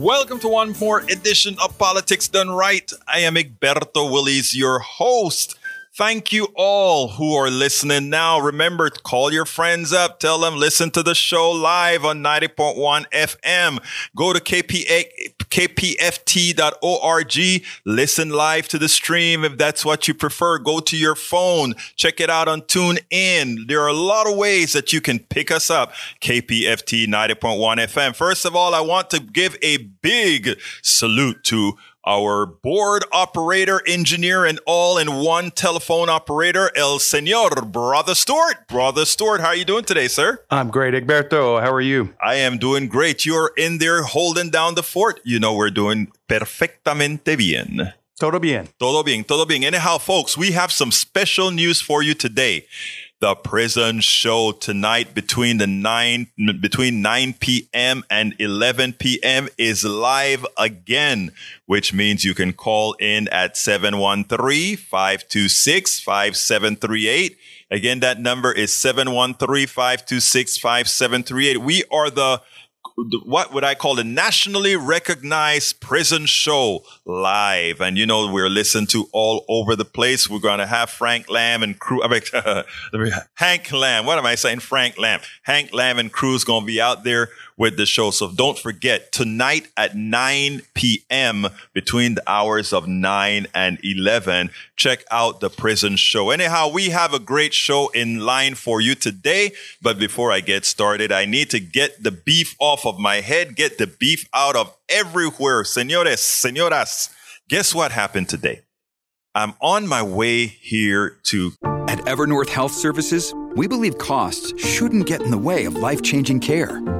Welcome to one more edition of Politics Done Right. I am Egberto Willies, your host. Thank you all who are listening now. Remember, call your friends up. Tell them listen to the show live on 90.1 FM. Go to KPA, kpft.org. Listen live to the stream if that's what you prefer. Go to your phone. Check it out on TuneIn. There are a lot of ways that you can pick us up. KPFT 90.1 FM. First of all, I want to give a big salute to our board operator, engineer, and all in one telephone operator, El Senor Brother Stewart. Brother Stewart, how are you doing today, sir? I'm great, Egberto. How are you? I am doing great. You're in there holding down the fort. You know, we're doing perfectamente bien. Todo bien. Todo bien, todo bien. Anyhow, folks, we have some special news for you today the prison show tonight between the 9 between 9 p.m. and 11 p.m. is live again which means you can call in at 713-526-5738 again that number is 713-526-5738 we are the what would I call a nationally recognized prison show live. And you know, we're listened to all over the place. We're going to have Frank Lamb and crew, I mean, Hank Lamb. What am I saying? Frank Lamb. Hank Lamb and crew is going to be out there with the show. So don't forget tonight at 9 p.m. between the hours of 9 and 11, check out the prison show. Anyhow, we have a great show in line for you today. But before I get started, I need to get the beef off of my head, get the beef out of everywhere. Senores, senoras, guess what happened today? I'm on my way here to. At Evernorth Health Services, we believe costs shouldn't get in the way of life changing care,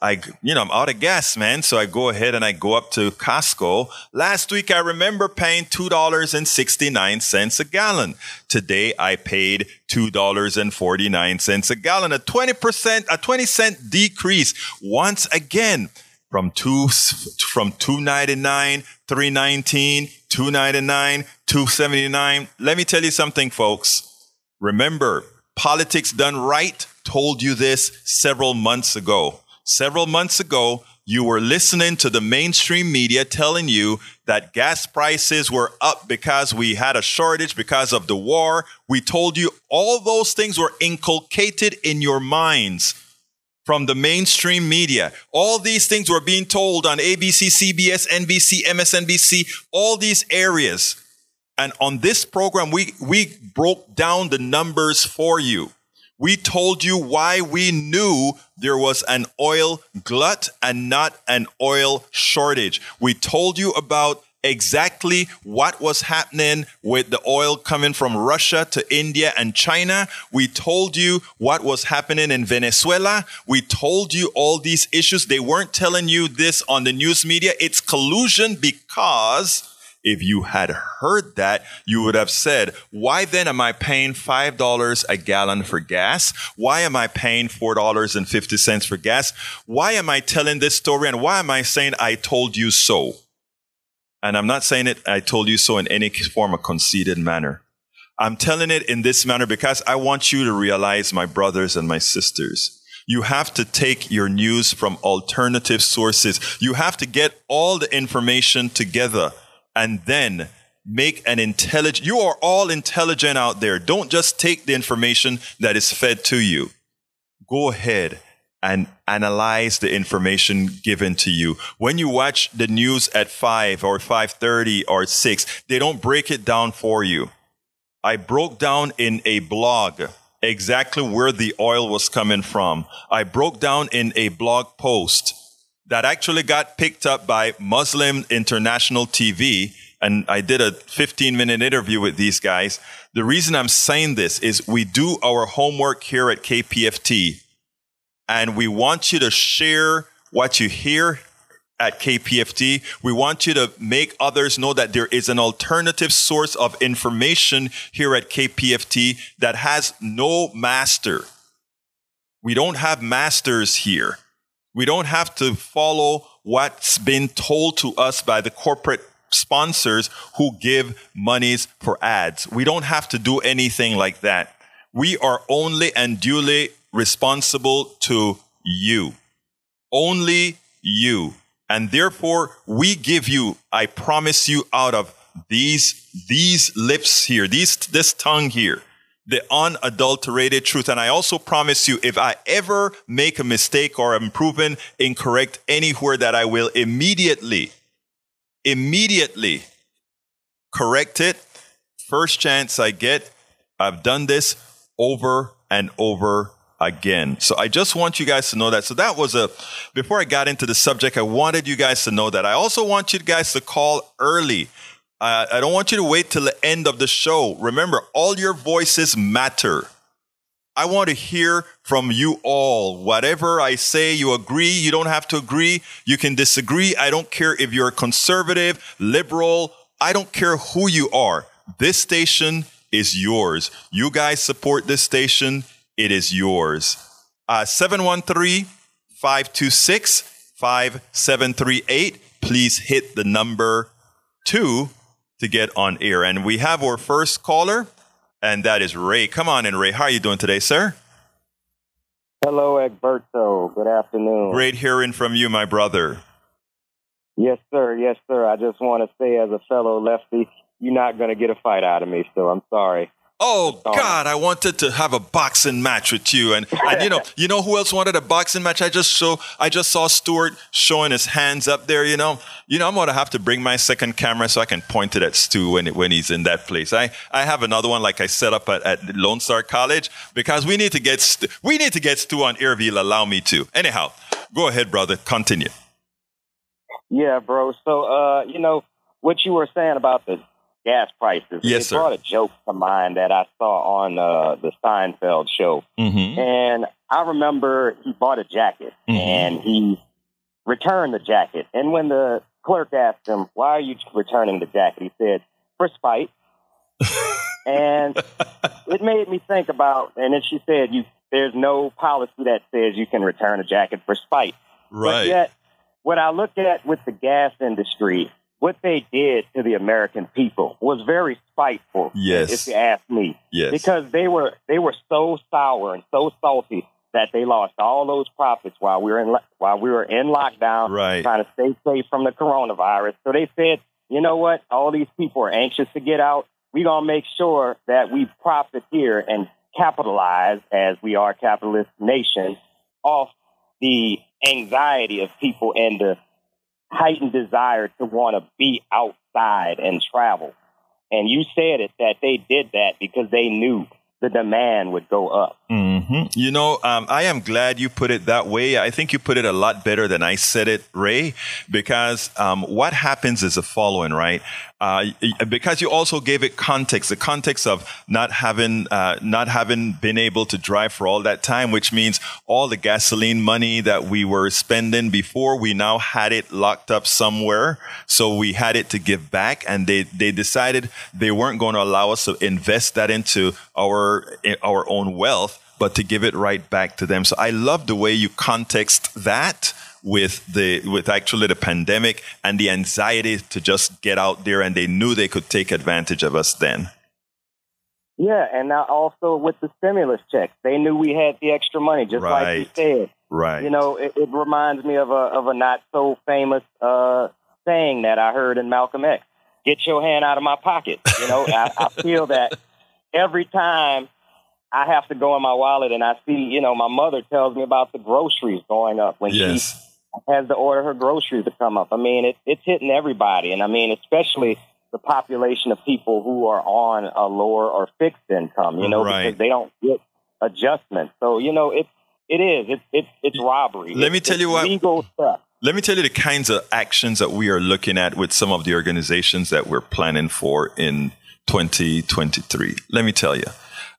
I, you know, I'm out of gas, man. So I go ahead and I go up to Costco. Last week, I remember paying $2.69 a gallon. Today, I paid $2.49 a gallon, a 20%, a 20 cent decrease. Once again, from two, from 299, 319, 299, 279. Let me tell you something, folks. Remember, Politics Done Right told you this several months ago. Several months ago, you were listening to the mainstream media telling you that gas prices were up because we had a shortage because of the war. We told you all those things were inculcated in your minds from the mainstream media. All these things were being told on ABC, CBS, NBC, MSNBC, all these areas. And on this program, we, we broke down the numbers for you. We told you why we knew there was an oil glut and not an oil shortage. We told you about exactly what was happening with the oil coming from Russia to India and China. We told you what was happening in Venezuela. We told you all these issues. They weren't telling you this on the news media. It's collusion because if you had heard that, you would have said, why then am I paying $5 a gallon for gas? Why am I paying $4.50 for gas? Why am I telling this story? And why am I saying I told you so? And I'm not saying it, I told you so in any form of conceited manner. I'm telling it in this manner because I want you to realize, my brothers and my sisters, you have to take your news from alternative sources. You have to get all the information together and then make an intelligent, you are all intelligent out there. Don't just take the information that is fed to you. Go ahead and analyze the information given to you. When you watch the news at 5 or 5:30 or 6, they don't break it down for you. I broke down in a blog exactly where the oil was coming from. I broke down in a blog post that actually got picked up by Muslim International TV. And I did a 15 minute interview with these guys. The reason I'm saying this is we do our homework here at KPFT and we want you to share what you hear at KPFT. We want you to make others know that there is an alternative source of information here at KPFT that has no master. We don't have masters here. We don't have to follow what's been told to us by the corporate sponsors who give monies for ads. We don't have to do anything like that. We are only and duly responsible to you. Only you. And therefore, we give you, I promise you out of these, these lips here, these, this tongue here, the unadulterated truth. And I also promise you, if I ever make a mistake or am proven incorrect anywhere, that I will immediately, immediately correct it. First chance I get, I've done this over and over again. So I just want you guys to know that. So that was a, before I got into the subject, I wanted you guys to know that. I also want you guys to call early. Uh, I don't want you to wait till the end of the show. Remember, all your voices matter. I want to hear from you all. Whatever I say, you agree, you don't have to agree, you can disagree. I don't care if you're conservative, liberal, I don't care who you are. This station is yours. You guys support this station it is yours. Uh, 713 526 5738. Please hit the number two to get on air. And we have our first caller, and that is Ray. Come on in, Ray. How are you doing today, sir? Hello, Egberto. Good afternoon. Great hearing from you, my brother. Yes, sir. Yes, sir. I just want to say, as a fellow lefty, you're not going to get a fight out of me, so I'm sorry. Oh God, I wanted to have a boxing match with you, and, and you know, you know who else wanted a boxing match? I just saw, I just saw Stuart showing his hands up there. You know, you know, I'm gonna have to bring my second camera so I can point it at Stu when when he's in that place. I I have another one like I set up at, at Lone Star College because we need to get Stu, we need to get Stu on air. If he'll allow me to. Anyhow, go ahead, brother. Continue. Yeah, bro. So, uh, you know what you were saying about the gas prices. Yes, it sir. brought a joke to mind that I saw on uh, the Seinfeld show. Mm-hmm. And I remember he bought a jacket Mhm. and he returned the jacket. And when the clerk asked him, Why are you returning the jacket? He said, For spite. and it made me think about, and then she said, you, There's no policy that says you can return a jacket for spite. But Right. yet, what I look at with the gas industry, what they did to the American people was very spiteful. Yes. If you ask me. yes. Because they were they were so sour and so salty that they lost all those profits while we were in while we were in lockdown, Right. trying to stay safe from the coronavirus. So they said, you know what? All these people are anxious to get out. We're gonna make sure that we profit here and capitalize as we are a capitalist nation off the anxiety of people and the heightened desire to want to be outside and travel. And you said it that they did that because they knew the demand would go up. Mm-hmm. Hmm You know, um, I am glad you put it that way. I think you put it a lot better than I said it, Ray, because um, what happens is the following, right? Uh, because you also gave it context, the context of not having uh, not having been able to drive for all that time, which means all the gasoline money that we were spending before, we now had it locked up somewhere, so we had it to give back, and they they decided they weren't going to allow us to invest that into our our own wealth but to give it right back to them. So I love the way you context that with the with actually the pandemic and the anxiety to just get out there and they knew they could take advantage of us then. Yeah, and now also with the stimulus checks, they knew we had the extra money, just like you said. Right. You know, it, it reminds me of a of a not so famous uh, saying that I heard in Malcolm X: "Get your hand out of my pocket." You know, I, I feel that every time I have to go in my wallet and I see, you know, my mother tells me about the groceries going up when she has to order her groceries to come up. I mean, it, it's hitting everybody, and I mean, especially the population of people who are on a lower or fixed income. You know, Right. because they don't get adjustments. So you know, it it is it's it's it's robbery. Let me tell you what- legal stuff. Let me tell you the kinds of actions that we are looking at with some of the organizations that we're planning for in 2023. Let me tell you.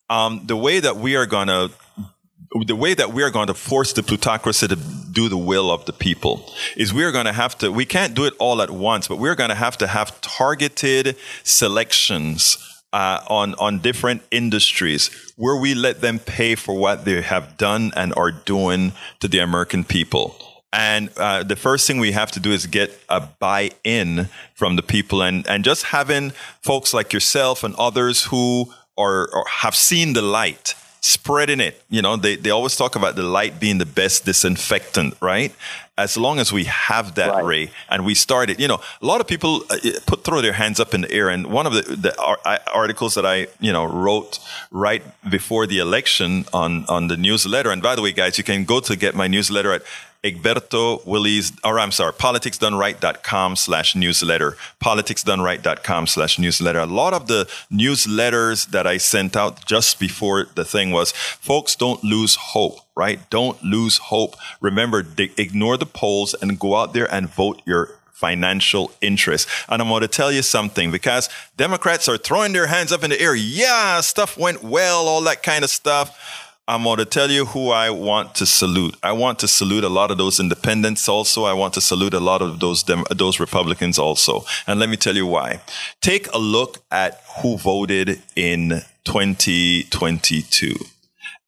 Um, the way that we are going to the way that we are going to force the plutocracy to do the will of the people is we're going to have to, we can't do it all at once, but we're going to have to have targeted selections uh, on on different industries where we let them pay for what they have done and are doing to the American people. And uh, the first thing we have to do is get a buy-in from the people, and and just having folks like yourself and others who are, are have seen the light spreading it. You know, they, they always talk about the light being the best disinfectant, right? As long as we have that right. ray and we started, you know, a lot of people uh, put throw their hands up in the air. And one of the, the articles that I, you know, wrote right before the election on, on the newsletter. And by the way, guys, you can go to get my newsletter at Egberto Willies, or I'm sorry, politicsdoneright.com slash newsletter. Politicsdoneright.com slash newsletter. A lot of the newsletters that I sent out just before the thing was, folks, don't lose hope, right? Don't lose hope. Remember, ignore the polls and go out there and vote your financial interest. And I'm going to tell you something because Democrats are throwing their hands up in the air. Yeah, stuff went well, all that kind of stuff. I'm going to tell you who I want to salute. I want to salute a lot of those independents also. I want to salute a lot of those Dem- those Republicans also. And let me tell you why. Take a look at who voted in 2022.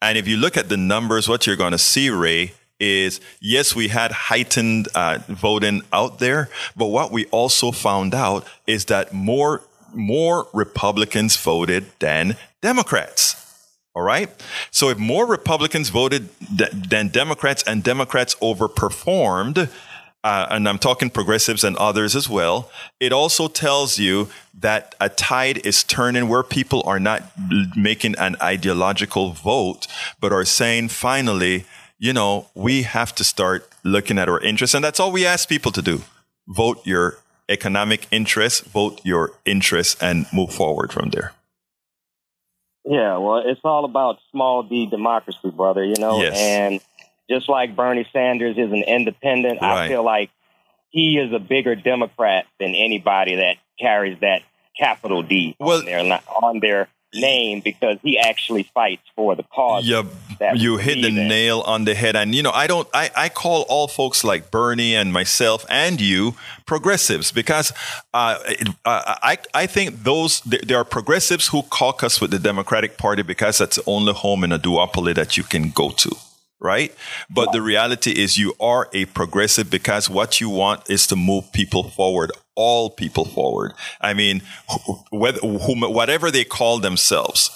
And if you look at the numbers, what you're going to see, Ray, is yes, we had heightened uh, voting out there, but what we also found out is that more more Republicans voted than Democrats. All right. So if more Republicans voted than Democrats and Democrats overperformed, uh, and I'm talking progressives and others as well, it also tells you that a tide is turning where people are not making an ideological vote, but are saying finally, you know, we have to start looking at our interests. And that's all we ask people to do. Vote your economic interests, vote your interests, and move forward from there. Yeah, well, it's all about small d democracy, brother, you know? Yes. And just like Bernie Sanders is an independent, right. I feel like he is a bigger Democrat than anybody that carries that capital D well, on their, on their name because he actually fights for the cause. Yeah, you hit the nail on the head. And you know, I don't. I, I call all folks like Bernie and myself and you progressives because uh, I I think those there are progressives who caucus with the Democratic Party because that's the only home in a duopoly that you can go to right? But the reality is you are a progressive because what you want is to move people forward, all people forward. I mean, whether, whatever they call themselves,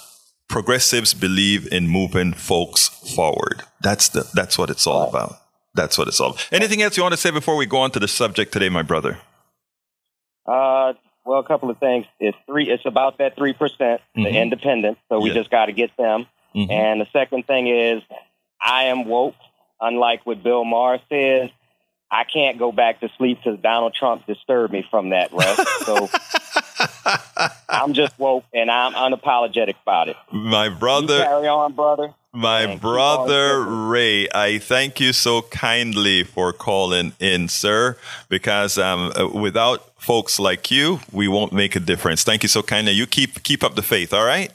progressives believe in moving folks forward. That's the, that's what it's all about. That's what it's all. About. Anything else you want to say before we go on to the subject today, my brother? Uh, well, a couple of things. It's three. It's about that three percent, the mm-hmm. independent. So we yeah. just got to get them. Mm-hmm. And the second thing is I am woke, unlike what Bill Maher says. I can't go back to sleep because Donald Trump disturbed me from that rest. So I'm just woke and I'm unapologetic about it. My brother. You carry on, brother. My brother Ray, I thank you so kindly for calling in, sir, because um, uh, without folks like you, we won't make a difference. Thank you so kindly. You keep keep up the faith, all right?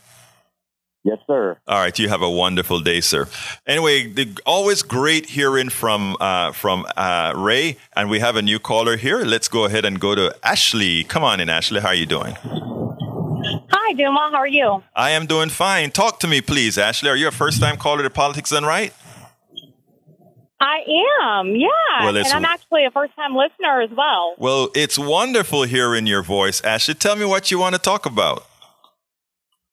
Yes, sir. All right. You have a wonderful day, sir. Anyway, the, always great hearing from uh, from uh, Ray, and we have a new caller here. Let's go ahead and go to Ashley. Come on in, Ashley. How are you doing? Hi, Duma. How are you? I am doing fine. Talk to me, please, Ashley. Are you a first time caller to Politics Done Right? I am, yeah. Well, and I'm actually a first time listener as well. Well, it's wonderful hearing your voice, Ashley. Tell me what you want to talk about.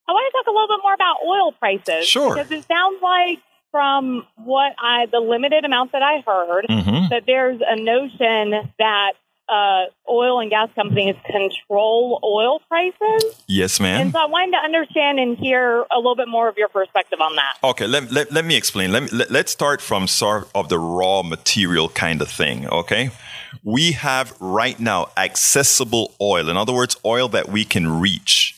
I want to talk a little bit more about oil prices. Sure. Because it sounds like from what I, the limited amount that I heard, mm-hmm. that there's a notion that uh, oil and gas companies control oil prices. Yes, ma'am. And so I wanted to understand and hear a little bit more of your perspective on that. Okay, let, let, let me explain. Let me, let, let's start from sort of the raw material kind of thing, okay? We have right now accessible oil. In other words, oil that we can reach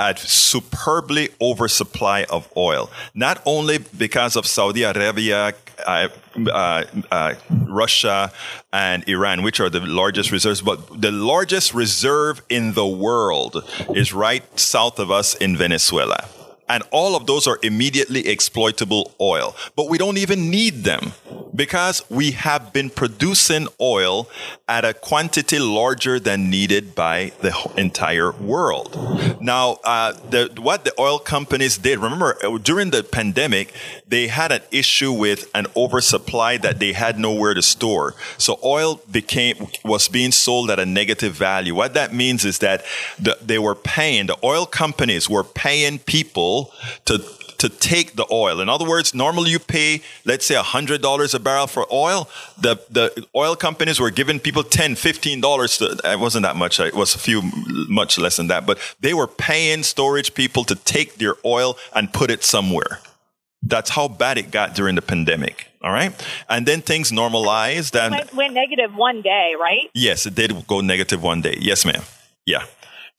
at superbly oversupply of oil, not only because of Saudi Arabia, uh, uh, uh, Russia, and Iran, which are the largest reserves, but the largest reserve in the world is right south of us in Venezuela. And all of those are immediately exploitable oil. But we don't even need them because we have been producing oil at a quantity larger than needed by the entire world. Now, uh, the, what the oil companies did, remember uh, during the pandemic, they had an issue with an oversupply that they had nowhere to store. So oil became, was being sold at a negative value. What that means is that the, they were paying, the oil companies were paying people to to take the oil. In other words, normally you pay, let's say $100 a barrel for oil. The, the oil companies were giving people $10, $15. To, it wasn't that much. It was a few, much less than that. But they were paying storage people to take their oil and put it somewhere. That's how bad it got during the pandemic. All right. And then things normalized. And went, went negative one day, right? Yes, it did go negative one day. Yes, ma'am. Yeah.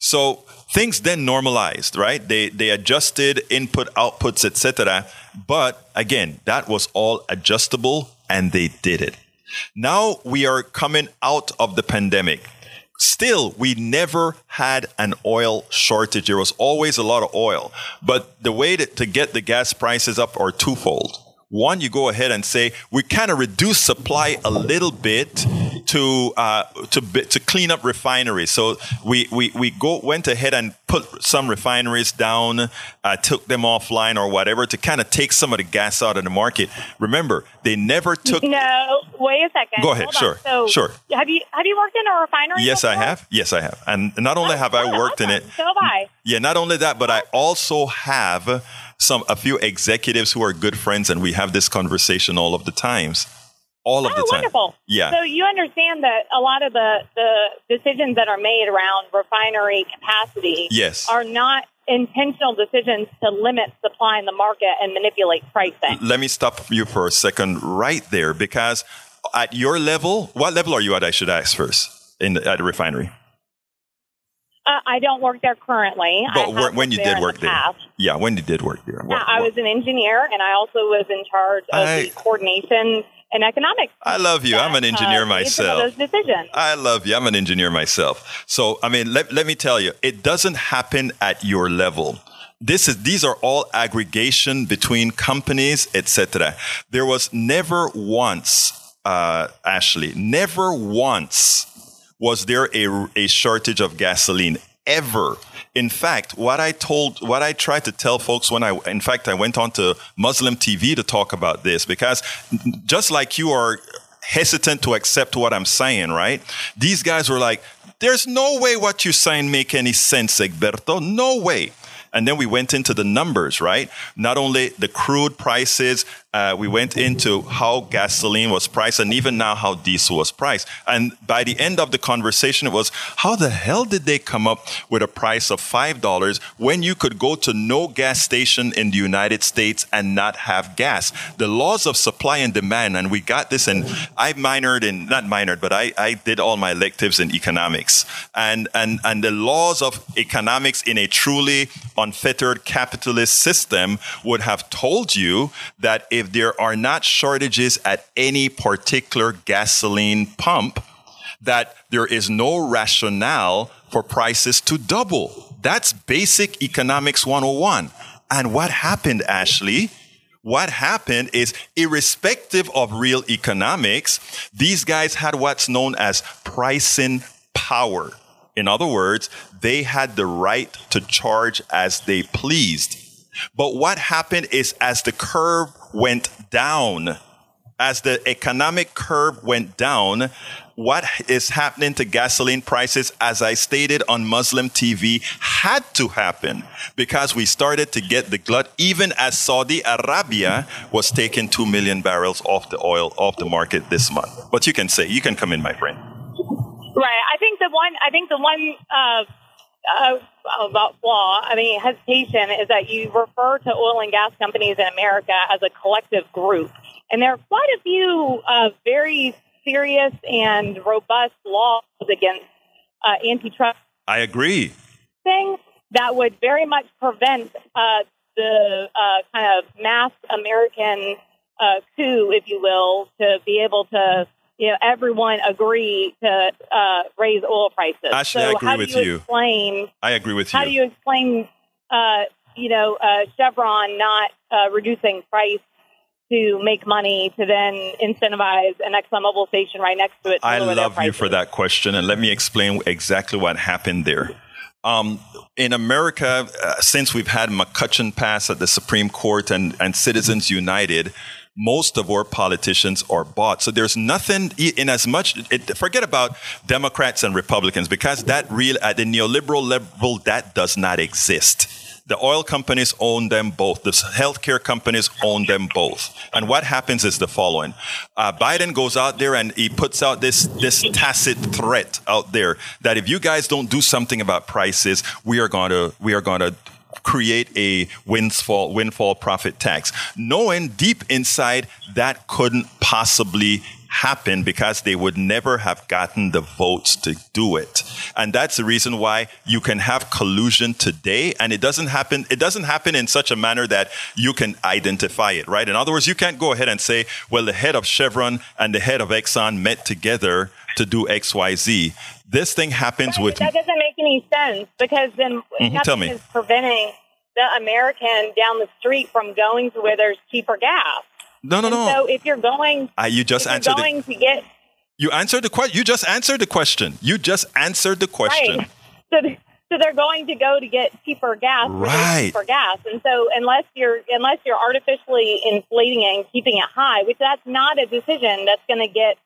So things then normalized, right? They they adjusted input, outputs, etc. But again, that was all adjustable, and they did it. Now we are coming out of the pandemic. Still, we never had an oil shortage. There was always a lot of oil. But the way to, to get the gas prices up are twofold. One, you go ahead and say we kind of reduce supply a little bit to uh, to to clean up refineries. So we we we go went ahead and put some refineries down, uh, took them offline or whatever to kind of take some of the gas out of the market. Remember, they never took. No, wait a second. Go ahead. Hold sure. So sure. Have you have you worked in a refinery? Yes, before? I have. Yes, I have. And not only Oh, have I worked in it. So have I. Yeah, not only that, but I also have some a few executives who are good friends, and we have this conversation all of the times, all of Oh, the time. wonderful. Yeah. So you understand that a lot of the, the decisions that are made around refinery capacity Yes. are not intentional decisions to limit supply in the market and manipulate pricing. Let me stop you for a second right there, because at your level, what level are you at? I should ask first in the, at the refinery. Uh, I don't work there currently. But when you did work the there, past. yeah, when you did work there, Yeah, I what- was an engineer, and I also was in charge of I- the coordination and economics. I love you. I'm an engineer uh, myself. those decisions. I love you. I'm an engineer myself. So, I mean, let, let me tell you, it doesn't happen at your level. This is, these are all aggregation between companies, etc. There was never once, uh, Ashley, never once was there a, a shortage of gasoline ever. In fact, what I told, what I tried to tell folks when I, in fact, I went on to Muslim TV to talk about this because just like you are hesitant to accept what I'm saying, right? These guys were like, there's no way what you're saying make any sense, Egberto. No way. And then we went into the numbers, right? Not only the crude prices, uh, we went into how gasoline was priced and even now how diesel was priced. And by the end of the conversation, it was how the hell did they come up with a price of $5 when you could go to no gas station in the United States and not have gas? The laws of supply and demand, and we got this, and I minored in, not minored, but I, I did all my electives in economics. And, and, and the laws of economics in a truly unfettered capitalist system would have told you that if there are not shortages at any particular gasoline pump, that there is no rationale for prices to double. That's basic economics 101. And what happened, Ashley? What happened is, irrespective of real economics, these guys had what's known as pricing power. In other words, they had the right to charge as they pleased. But what happened is as the curve went down, as the economic curve went down, what is happening to gasoline prices, as I stated on Muslim TV, had to happen because we started to get the glut, even as Saudi Arabia was taking 2 million barrels off the oil, off the market this month. But you can say, you can come in, my friend. Right. I think the one. I think the one uh, uh, about flaw. I mean, hesitation is that you refer to oil and gas companies in America as a collective group, and there are quite a few uh, very serious and robust laws against uh, antitrust I agree. things that would very much prevent uh, the uh, kind of mass American uh, coup, if you will, to be able to, you know, everyone agree to uh, raise oil prices. Ashley, so I agree how do with you you. explain? I agree with you. How do you explain uh, you know, uh, Chevron not uh, reducing price to make money to then incentivize an ExxonMobil station right next to it. To I love you for that question, and let me explain exactly what happened there. Um, in America, uh, since we've had McCutcheon pass at the Supreme Court and, and Citizens United, most of our politicians are bought. So there's nothing in as much, it, forget about Democrats and Republicans because that real, at the neoliberal level, that does not exist. The oil companies own them both. The healthcare companies own them both. And what happens is the following: uh, Biden goes out there and he puts out this this tacit threat out there that if you guys don't do something about prices, we are going to we are going to create a windfall windfall profit tax, knowing deep inside that couldn't possibly happen because they would never have gotten the votes to do it. And that's the reason why you can have collusion today and it doesn't happen it doesn't happen in such a manner that you can identify it, right? In other words, you can't go ahead and say, well, the head of Chevron and the head of Exxon met together to do XYZ. This thing happens with That doesn't make any sense because then mm-hmm, nothing is preventing the American down the street from going to where there's cheaper gas. No, no, and no. So if you're going, uh, you just answered. Going the, to get. You answered the question. You just answered the question. You just answered the question. Right. So, so they're going to go to get cheaper gas. Right. Cheaper gas, and so unless you're unless you're artificially inflating it and keeping it high, which that's not a decision that's going to get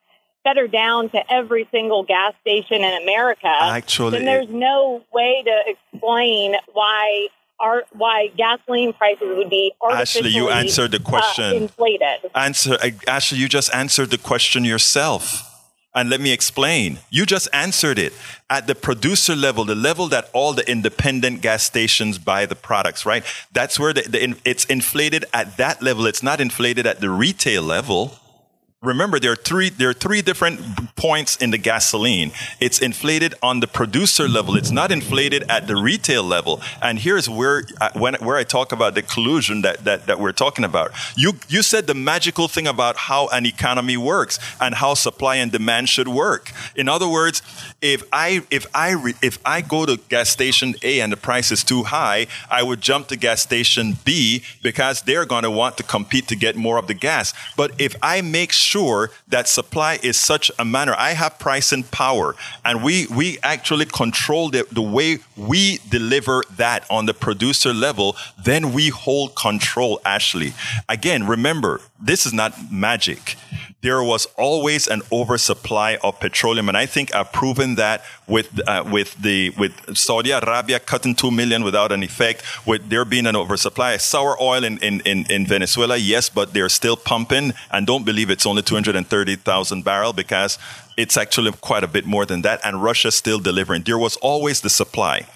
better down to every single gas station in America. Actually, then there's no way to explain why are why gasoline prices would be Ashley, you answered the question. Uh, inflated. Answer, uh, Ashley, you just answered the question yourself. And let me explain. You just answered it. At the producer level, the level that all the independent gas stations buy the products, right? That's where the, the, it's inflated at that level. It's not inflated at the retail level remember there are three there are three different points in the gasoline. It's inflated on the producer level. It's not inflated at the retail level. And here's where uh, when, where i talk about the collusion that, that that we're talking about. You you said the magical thing about how an economy works and how supply and demand should work. In other words if i if i if i go to gas station a and the price is too high i would jump to gas station b because they're going to want to compete to get more of the gas. But if i make sure sure that supply is such a manner. I have pricing power, and we we actually control the, the way we deliver that on the producer level. Then we hold control. Ashley, again, remember this is not magic there was always an oversupply of petroleum, and I think I've proven that with uh, with the with Saudi Arabia cutting two million without an effect, with there being an oversupply. Sour oil in, in, in, in Venezuela, yes, but they're still pumping, and don't believe it's only two hundred and thirty thousand barrel because it's actually quite a bit more than that, and Russia's still delivering. There was always the supply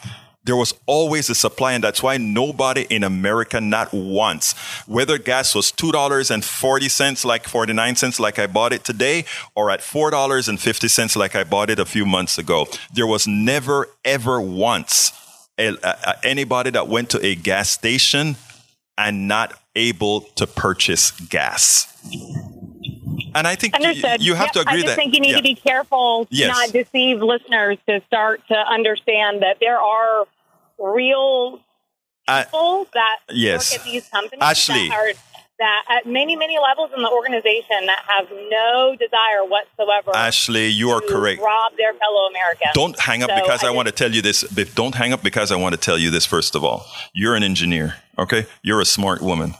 there was always a supply, and that's why nobody in America, not once, whether gas was two dollars and forty cents, like forty nine cents, like I bought it today, or at four dollars and fifty cents, like I bought it a few months ago, there was never ever once a, a, anybody that went to a gas station and not able to purchase gas. And I think Understood. you, you have yep, to agree that I just that. think you need yeah. to be careful to yes. not deceive listeners to start to understand that there are real people uh, that yes. work at these companies Ashley. that are that at many, many levels in the organization that have no desire whatsoever. Ashley, you are correct. Rob their fellow Americans. Don't hang up so because I, I want to tell you this. Don't hang up because I want to tell you this. First of all, you're an engineer. Okay, you're a smart woman.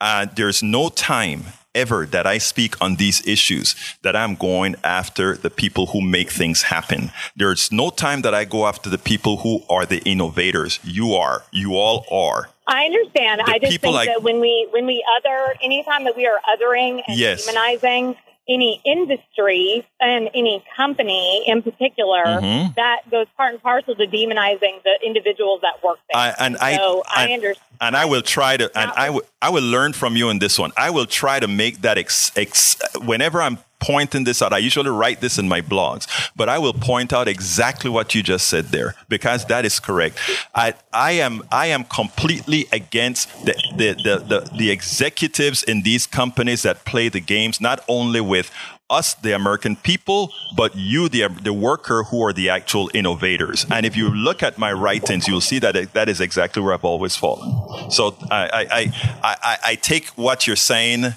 Uh, there's no time ever that I speak on these issues that I'm going after the people who make things happen. There's no time that I go after the people who are the innovators. You are. You all are. I understand. The I just think that when we when we other anytime that we are othering and yes. demonizing any industry and any company in particular, mm-hmm. that goes part and parcel to demonizing the individuals that work there. I, and I, so I, I, understand. And I will try to, and I, w- I will learn from you in this one. I will try to make that, ex, ex, whenever I'm pointing this out, I usually write this in my blogs, but I will point out exactly what you just said there because that is correct. I, I am, I am completely against the, the, the, the, the executives in these companies that play the games, not only with us, the American people, but you, the, the worker, who are the actual innovators. And if you look at my writings, you'll see that that is exactly where I've always fallen. So I, I, I, I, I take what you're saying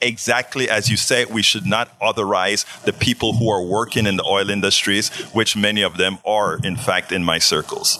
exactly as you say, we should not authorize the people who are working in the oil industries, which many of them are, in fact, in my circles.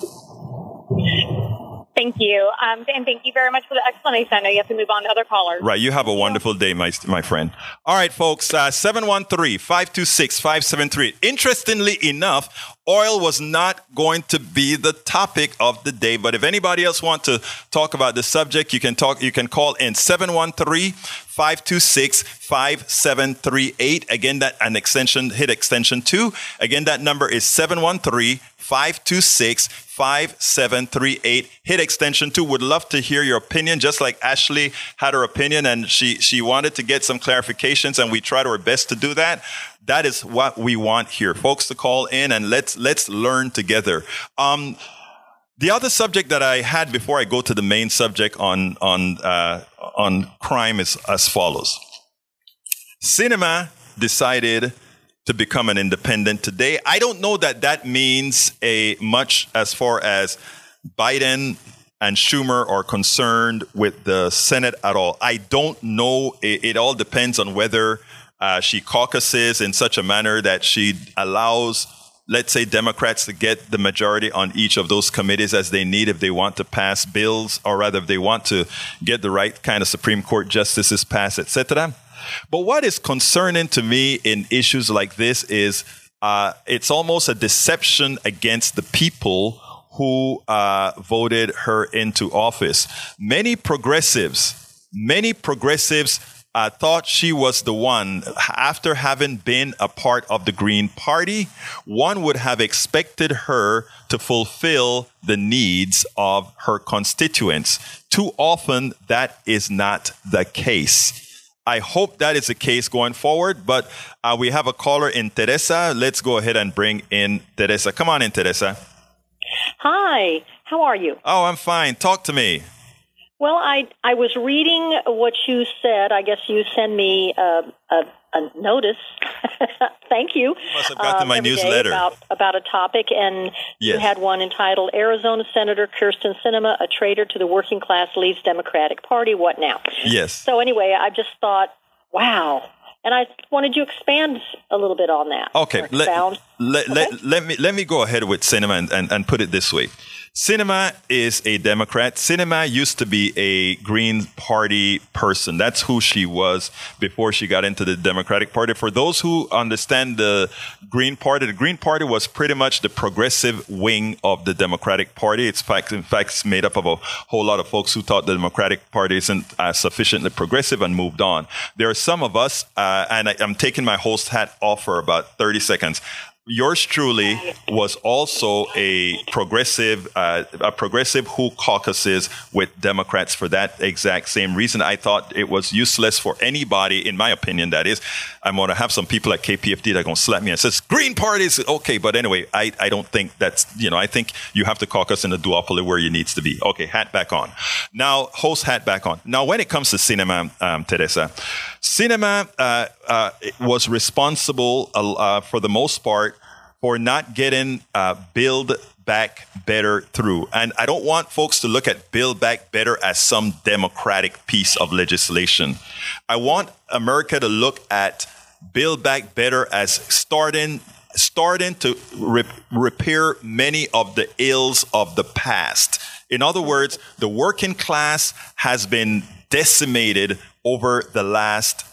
Thank you. Um, and thank you very much for the explanation. I know you have to move on to other callers. Right. You have a wonderful day, my, my friend. All right, folks. Uh, 713 526 573. Interestingly enough, oil was not going to be the topic of the day. But if anybody else want to talk about the subject, you can talk. You can call in 713 526 5738. Again, that an extension, hit extension two. Again, that number is 713 526 5738. Hit extension two. Would love to hear your opinion, just like Ashley had her opinion and she, she wanted to get some clarifications, and we tried our best to do that. That is what we want here, folks, to call in and let's let's learn together. Um, the other subject that I had before I go to the main subject on on uh, on crime is as follows. Sinema decided to become an independent today. I don't know that that means a much as far as Biden and Schumer are concerned with the Senate at all. I don't know. It, it all depends on whether uh, she caucuses in such a manner that she allows let's say Democrats to get the majority on each of those committees as they need if they want to pass bills, or rather if they want to get the right kind of Supreme Court justices passed, etc. But what is concerning to me in issues like this is uh, it's almost a deception against the people who uh, voted her into office. Many progressives, many progressives uh, thought she was the one. After having been a part of the Green Party, one would have expected her to fulfill the needs of her constituents. Too often, that is not the case. I hope that is the case going forward, but uh, we have a caller in Teresa. Let's go ahead and bring in Teresa. Come on in, Teresa. Hi, how are you? Oh, I'm fine. Talk to me. Well, I I was reading what you said. I guess you send me a, a, a notice. Thank you. you must have gotten um, my newsletter about about a topic, and yes. you had one entitled "Arizona Senator Kyrsten Sinema, a traitor to the working class, leads Democratic Party. What now?" Yes. So anyway, I just thought, wow. And I wanted you to expand a little bit on that. Okay. Let, let, okay. let, let, me, let me go ahead with Sinema and, and, and put it this way. Sinema is a Democrat. Sinema used to be a Green Party person. That's who she was before she got into the Democratic Party. For those who understand the Green Party, the Green Party was pretty much the progressive wing of the Democratic Party. It's fact, in fact, it's made up of a whole lot of folks who thought the Democratic Party isn't uh, sufficiently progressive and moved on. There are some of us, uh, and I, I'm taking my host hat off for about 30 seconds yours truly was also a progressive, uh, a progressive who caucuses with Democrats for that exact same reason. I thought it was useless for anybody, in my opinion. That is, I'm to have some people at KPFT that are to slap me and says Green parties okay, but anyway, I, I don't think that's you know I think you have to caucus in a duopoly where you needs to be. Okay, hat back on. Now, host hat back on. Now, when it comes to Sinema, um, Teresa, Sinema uh, uh, was responsible uh, for the most part for not getting uh, Build Back Better through. And I don't want folks to look at Build Back Better as some democratic piece of legislation. I want America to look at Build Back Better as starting starting to re- repair many of the ills of the past. In other words, the working class has been decimated over the last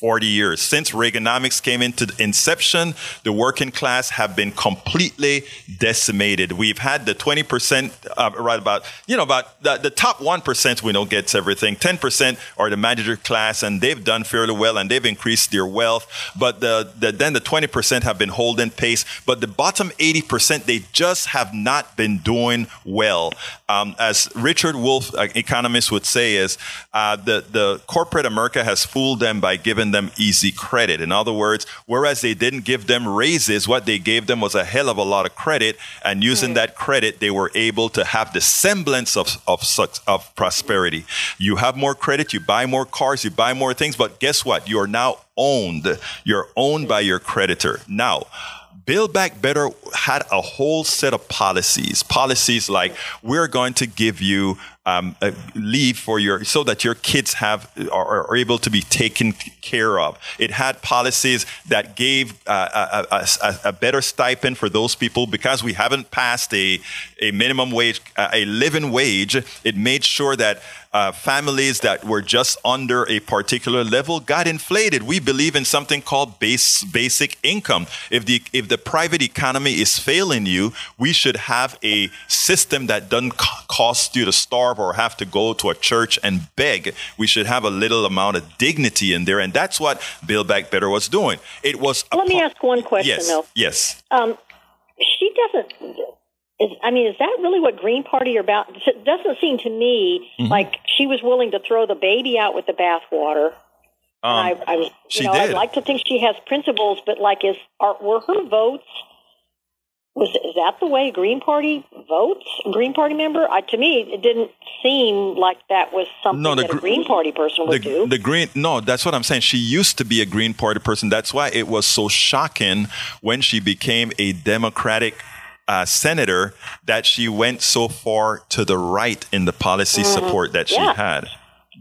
40 years. Since Reaganomics came into inception, the working class have been completely decimated. We've had the 20%, uh, right about, you know, about the, the top 1% we know gets everything. 10% are the manager class and they've done fairly well and they've increased their wealth. But the, the, then the 20% have been holding pace. But the bottom 80%, they just have not been doing well. Um, as Richard Wolff, uh, economist would say is, uh, the, the corporate America has fooled them by giving given them easy credit. In other words, whereas they didn't give them raises, what they gave them was a hell of a lot of credit. And using that credit, they were able to have the semblance of, of, of prosperity. You have more credit, you buy more cars, you buy more things, but guess what? You are now owned. You're owned by your creditor. Now, Build Back Better had a whole set of policies. Policies like we're going to give you um, leave for your so that your kids have are, are, able to be taken care of. It had policies that gave uh, a, a, a, better stipend for those people because we haven't passed a a minimum wage, a living wage. It made sure that uh, families that were just under a particular level got inflated. We believe in something called base basic income. If the if the private economy is failing you, we should have a system that doesn't cost you to starve or have to go to a church and beg. We should have a little amount of dignity in there, and that's what Build Back Better was doing. It was. Let me ask one question, yes, though. Yes. Um, she doesn't is, I mean, is that really what Green Party are about? It doesn't seem to me mm-hmm. like she was willing to throw the baby out with the bathwater. Um, I, I, you she know, did. I'd like to think she has principles, but like, is are, were her votes? Was is that the way Green Party votes? Green Party member? I, to me, it didn't seem like that was something no, that a Green Party person would the, do. The Green, no, that's what I'm saying. She used to be a Green Party person. That's why it was so shocking when she became a Democratic uh, senator that she went so far to the right in the policy mm-hmm. support that she yeah. had.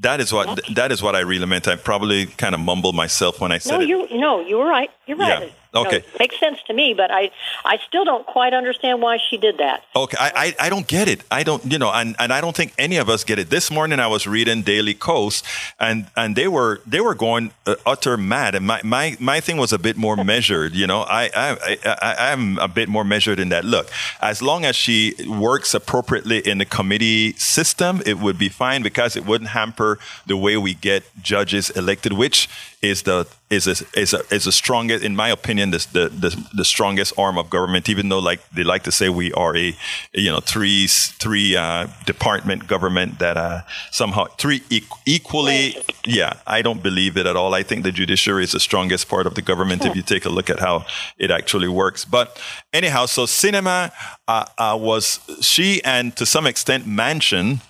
That is what that is what I really meant. I probably kind of mumbled myself when I said no, it. You, no, you were right. You're right. Yeah. Okay. No, makes sense to me, but I, I still don't quite understand why she did that. Okay. I, I, I, don't get it. I don't, you know, and, and I don't think any of us get it. This morning I was reading Daily Kos and, and they were, they were going uh, utter mad. And my, my, my thing was a bit more measured, you know, I, I, I, I'm a bit more measured in that. Look, as long as she works appropriately in the committee system, it would be fine because it wouldn't hamper the way we get judges elected, which is the is a, is a, is the strongest, in my opinion, the, the, the strongest arm of government. Even though, like they like to say, we are a you know three three uh, department government that uh, somehow three e- equally. Yeah, I don't believe it at all. I think the judiciary is the strongest part of the government if you take a look at how it actually works. But anyhow, so Sinema uh, uh was she and to some extent Manchin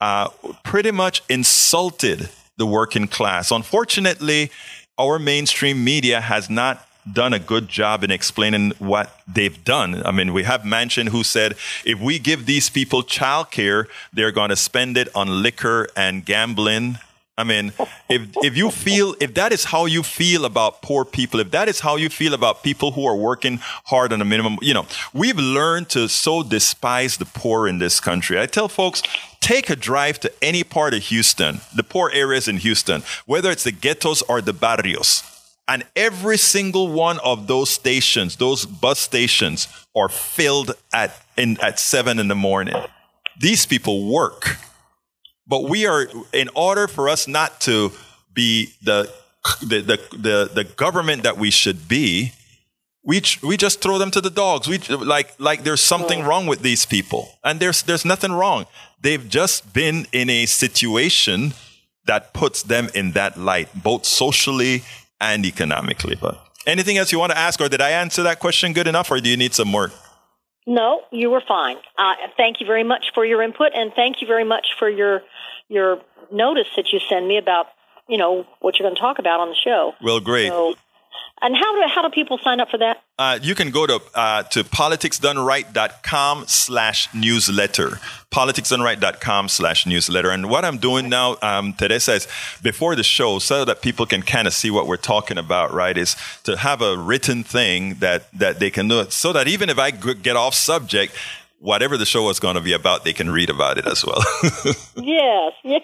uh, pretty much insulted the working class. Unfortunately, our mainstream media has not done a good job in explaining what they've done. I mean, we have Manchin who said if we give these people childcare, they're going to spend it on liquor and gambling. I mean, if if you feel if that is how you feel about poor people, if that is how you feel about people who are working hard on a minimum, you know, we've learned to so despise the poor in this country. I tell folks, take a drive to any part of Houston, the poor areas in Houston, whether it's the ghettos or the barrios. And every single one of those stations, those bus stations, are filled at in, at seven in the morning. These people work, but we are in order for us not to be the the the the, the government that we should be we we just throw them to the dogs. We like like there's something wrong with these people, and there's there's nothing wrong. They've just been in a situation that puts them in that light, both socially and economically. But anything else you want to ask, or did I answer that question good enough, or do you need some more? No, you were fine. Uh, thank you very much for your input, and thank you very much for your your notice that you send me about you know what you're going to talk about on the show. Well, great. So, and how do how do people sign up for that? Uh, you can go to uh, to politicsdoneright.com slash newsletter. Politicsdoneright.com slash newsletter. And what I'm doing now, um, Teresa, is before the show, so that people can kind of see what we're talking about, right, is to have a written thing that, that they can do it so that even if I get off subject, whatever the show is going to be about, they can read about it as well. yes, yes,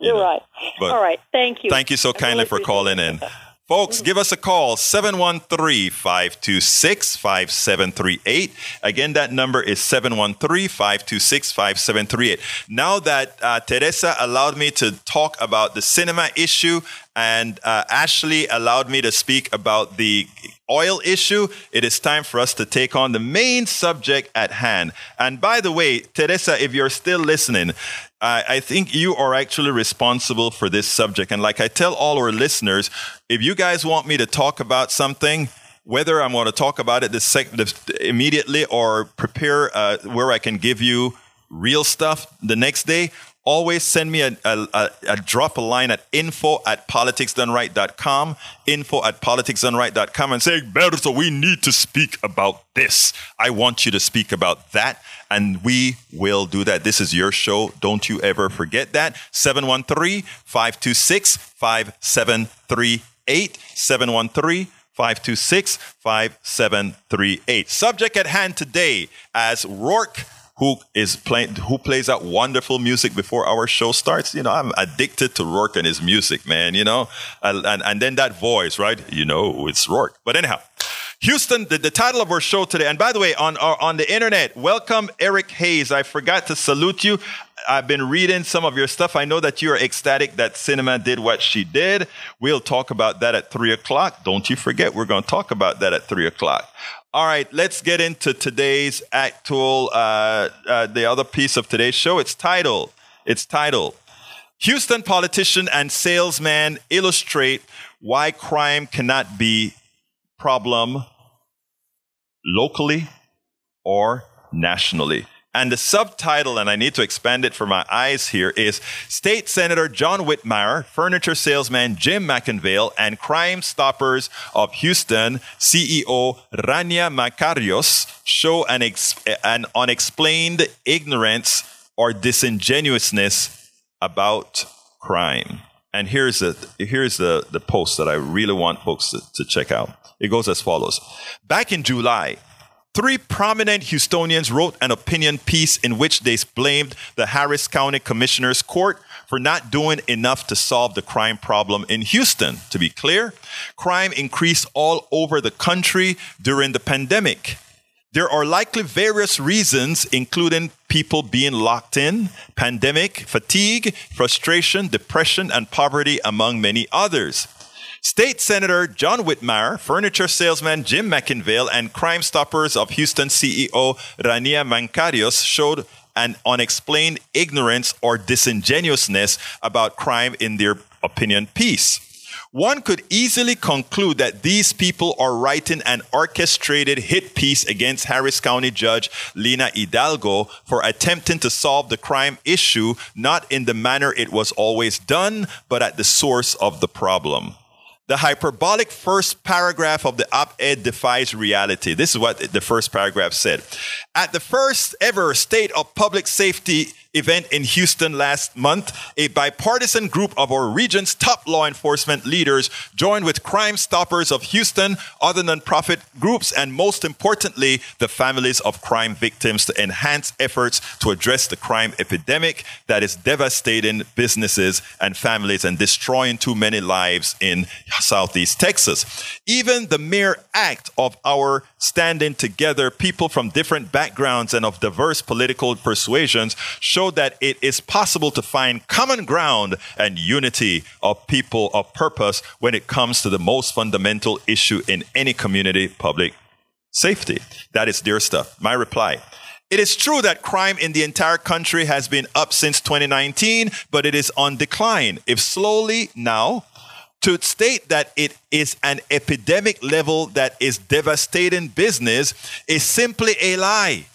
you're yeah. right. All right, thank you. Thank you so kindly for calling in. Folks, give us a call, 713-526-5738. Again, that number is 713-526-5738. Now that uh, Teresa allowed me to talk about the Sinema issue and uh, Ashley allowed me to speak about the oil issue, it is time for us to take on the main subject at hand. And by the way, Teresa, if you're still listening, I, I, think you are actually responsible for this subject. And like I tell all our listeners, if you guys want me to talk about something, whether I'm going to talk about it sec- immediately or prepare uh, where I can give you real stuff the next day, always send me a, a, a, drop a line at info at politicsdoneright.com, info at politicsdoneright.com and say, Berto, we need to speak about this. I want you to speak about that. And we will do that. This is your show. Don't you ever forget that. 713 526 5738. 713 526 5738. Subject at hand today as Rourke who is playing who plays that wonderful music before our show starts you know i'm addicted to rourke and his music man you know and, and, and then that voice right you know it's rourke but anyhow Houston, the, the, title of our show today, and by the way, on on the internet, welcome Eric Hayes. I forgot to salute you. I've been reading some of your stuff. I know that you're ecstatic that Sinema did what she did. We'll talk about that at three o'clock. Don't you forget, we're going to talk about that at three o'clock. All right, let's get into today's actual, uh, uh, the other piece of today's show. It's titled, it's titled, Houston politician and salesman illustrate why crime cannot be problem locally or nationally. And the subtitle, and I need to expand it for my eyes here, is State Senator John Whitmire, furniture salesman Jim McIngvale, and Crime Stoppers of Houston CEO Rania Mankarious show an, ex- an unexplained ignorance or disingenuousness about crime. And here's the, here's the, the post that I really want folks to, to check out. It goes as follows. Back in July, Three prominent Houstonians wrote an opinion piece in which they blamed the Harris County Commissioner's Court for not doing enough to solve the crime problem in Houston. To be clear, crime increased all over the country during the pandemic. There are likely various reasons, including people being locked in, pandemic, fatigue, frustration, depression, and poverty, among many others. State Senator John Whitmire, furniture salesman Jim McIngvale, and Crime Stoppers of Houston CEO Rania Mankarious showed an unexplained ignorance or disingenuousness about crime in their opinion piece. One could easily conclude that these people are writing an orchestrated hit piece against Harris County Judge Lina Hidalgo for attempting to solve the crime issue not in the manner it was always done, but at the source of the problem. The hyperbolic first paragraph of the op ed defies reality. This is what the first paragraph said. At the first ever state of public safety event in Houston last month, a bipartisan group of our region's top law enforcement leaders joined with Crime Stoppers of Houston, other nonprofit groups, and most importantly, the families of crime victims to enhance efforts to address the crime epidemic that is devastating businesses and families and destroying too many lives in Southeast Texas. Even the mere act of our standing together, people from different backgrounds and of diverse political persuasions, show that it is possible to find common ground and unity of people of purpose when it comes to the most fundamental issue in any community public safety. That is dear stuff. My reply. It is true that crime in the entire country has been up since 2019, but it is on decline. If slowly now, to state that it is an epidemic level that is devastating business is simply a lie.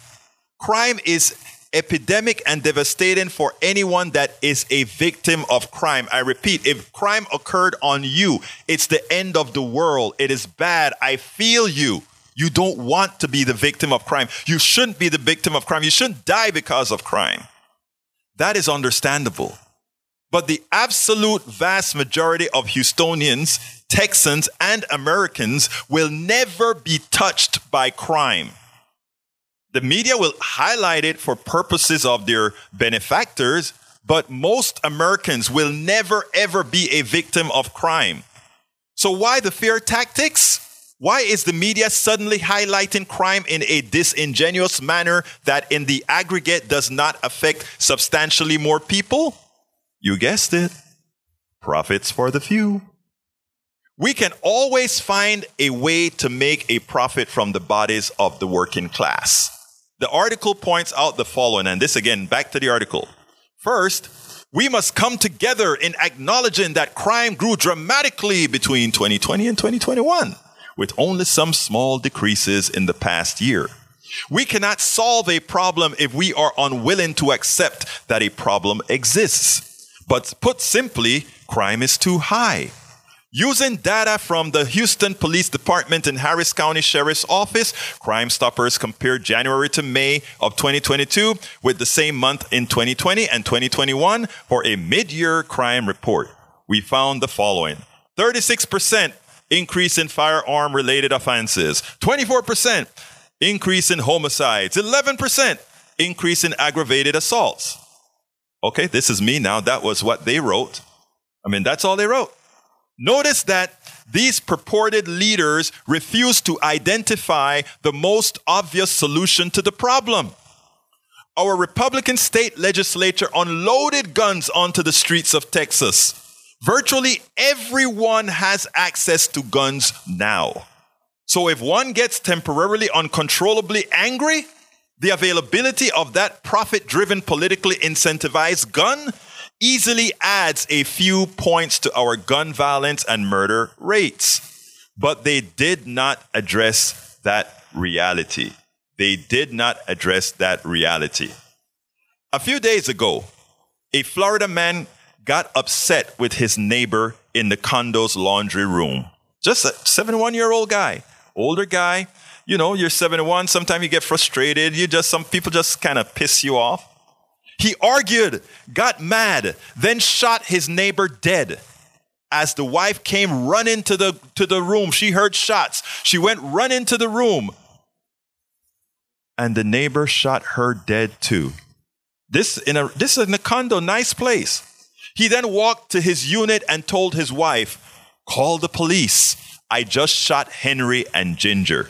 Crime is epidemic and devastating for anyone that is a victim of crime. I repeat, if crime occurred on you, it's the end of the world. It is bad. I feel you. You don't want to be the victim of crime. You shouldn't be the victim of crime. You shouldn't die because of crime. That is understandable. But the absolute vast majority of Houstonians, Texans, and Americans will never be touched by crime. The media will highlight it for purposes of their benefactors, but most Americans will never ever be a victim of crime. So why the fear tactics? Why is the media suddenly highlighting crime in a disingenuous manner that in the aggregate does not affect substantially more people? You guessed it. Profits for the few. We can always find a way to make a profit from the bodies of the working class. The article points out the following, and this again, back to the article. First, we must come together in acknowledging that crime grew dramatically between 2020 and 2021, with only some small decreases in the past year. We cannot solve a problem if we are unwilling to accept that a problem exists. But put simply, crime is too high. Using data from the Houston Police Department and Harris County Sheriff's Office, Crime Stoppers compared January to May of 2022 with the same month in 2020 and 2021 for a mid-year crime report. We found the following. 36% increase in firearm related offenses, 24% increase in homicides, 11% increase in aggravated assaults. Okay, this is me now. That was what they wrote. I mean, that's all they wrote. Notice that these purported leaders refuse to identify the most obvious solution to the problem. Our Republican state legislature unloaded guns onto the streets of Texas. Virtually everyone has access to guns now. So if one gets temporarily uncontrollably angry, the availability of that profit driven, politically incentivized gun easily adds a few points to our gun violence and murder rates. But they did not address that reality. They did not address that reality. A few days ago, a Florida man got upset with his neighbor in the condo's laundry room. Just a 71 year old guy, older guy. You know, you're 71. Sometimes you get frustrated. You just, some people just kind of piss you off. He argued, got mad, then shot his neighbor dead. As the wife came running to the, to the room, she heard shots. She went run into the room. And the neighbor shot her dead too. This in a this is in a condo, nice place. He then walked to his unit and told his wife, call the police. I just shot Henry and Ginger.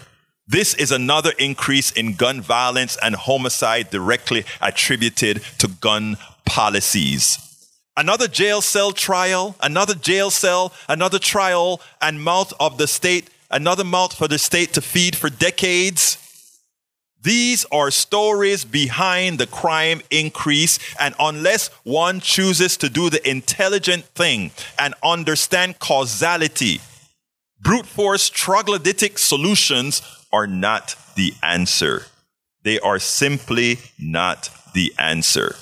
This is another increase in gun violence and homicide directly attributed to gun policies. Another jail cell trial, another jail cell, another trial, and mouth of the state, another mouth for the state to feed for decades. These are stories behind the crime increase, and unless one chooses to do the intelligent thing and understand causality, brute force troglodytic solutions are not the answer. They are simply not the answer.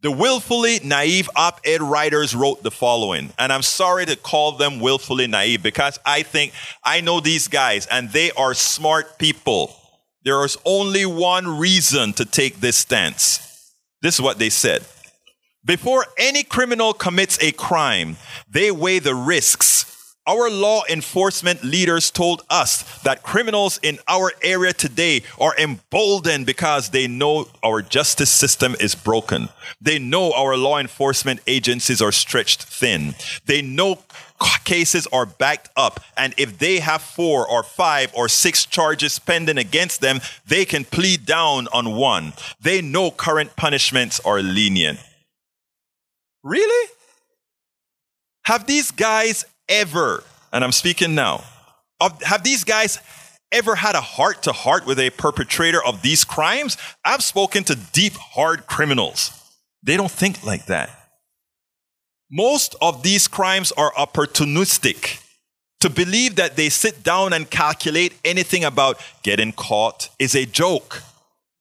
The willfully naive op ed writers wrote the following, and I'm sorry to call them willfully naive because I think I know these guys and they are smart people. There is only one reason to take this stance. This is what they said. Before any criminal commits a crime, they weigh the risks our law enforcement leaders told us that criminals in our area today are emboldened because they know our justice system is broken. They know our law enforcement agencies are stretched thin. They know cases are backed up. And if they have four or five or six charges pending against them, they can plead down on one. They know current punishments are lenient. Really? Have these guys ever, and I'm speaking now, have these guys ever had a heart to heart with a perpetrator of these crimes? I've spoken to deep, hard criminals. They don't think like that. Most of these crimes are opportunistic. To believe that they sit down and calculate anything about getting caught is a joke.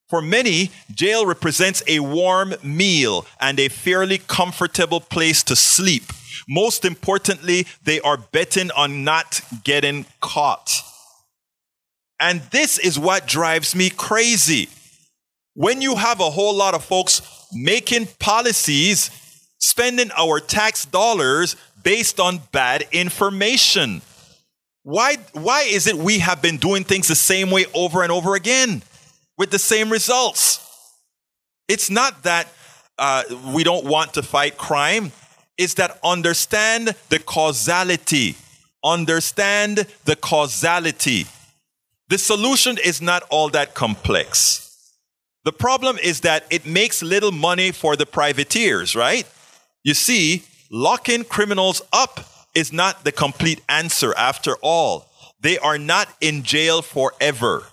For many, jail represents a warm meal and a fairly comfortable place to sleep most importantly, they are betting on not getting caught. And this is what drives me crazy. When you have a whole lot of folks making policies, spending our tax dollars based on bad information. Why, why is it we have been doing things the same way over and over again with the same results? It's not that uh, we don't want to fight crime is that understand the causality. Understand the causality. The solution is not all that complex. The problem is that it makes little money for the privateers, right? You see, locking criminals up is not the complete answer after all. They are not in jail forever.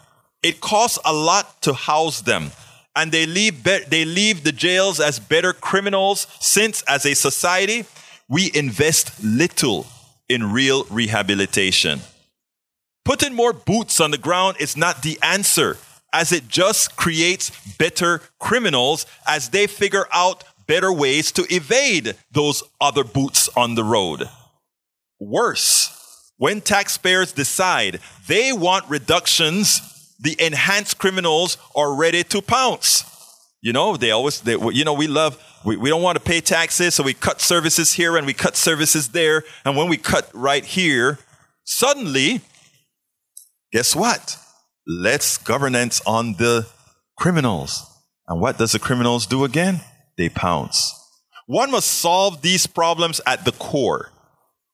It costs a lot to house them. And they leave, be- they leave the jails as better criminals since, as a society, we invest little in real rehabilitation. Putting more boots on the ground is not the answer, as it just creates better criminals as they figure out better ways to evade those other boots on the road. Worse, when taxpayers decide they want reductions, the enhanced criminals are ready to pounce. You know, they always, they, you know, we love, we, we don't want to pay taxes, so we cut services here and we cut services there. And when we cut right here, suddenly, guess what? Let's governance on the criminals. And what does the criminals do again? They pounce. One must solve these problems at the core.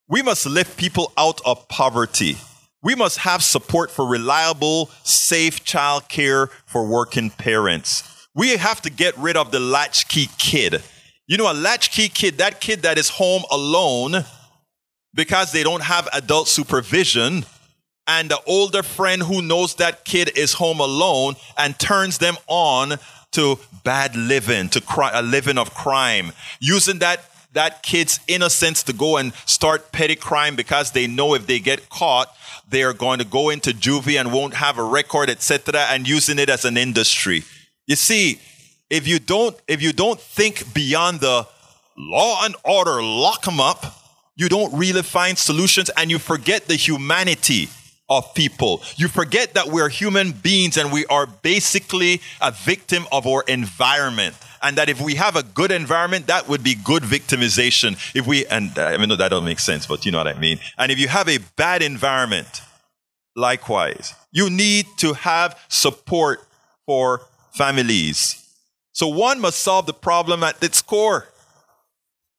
We must lift people out of poverty. We must have support for reliable, safe child care for working parents. We have to get rid of the latchkey kid. You know, a latchkey kid, that kid that is home alone because they don't have adult supervision, and the older friend who knows that kid is home alone and turns them on to bad living, to cri- a living of crime, using that that kid's innocence to go and start petty crime because they know if they get caught, they are going to go into juvie and won't have a record, etc., and using it as an industry. You see, if you don't if you don't think beyond the law and order, lock them up, you don't really find solutions and you forget the humanity of people. You forget that we're human beings and we are basically a victim of our environment and that if we have a good environment, that would be good victimization. If we, and uh, I mean, no, that don't make sense, but you know what I mean. And if you have a bad environment, likewise, you need to have support for families. So one must solve the problem at its core.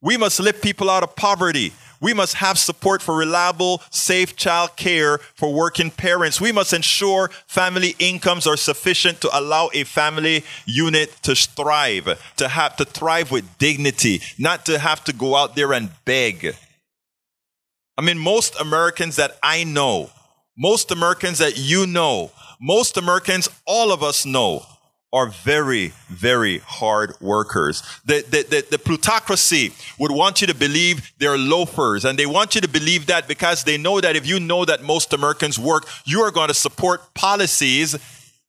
We must lift people out of poverty. We must have support for reliable, safe child care for working parents. We must ensure family incomes are sufficient to allow a family unit to thrive, to have to thrive with dignity, not to have to go out there and beg. I mean, most Americans that I know, most Americans that you know, most Americans, all of us know, are very, very hard workers. The, the, the, the, plutocracy would want you to believe they're loafers, and they want you to believe that because they know that if you know that most Americans work, you are going to support policies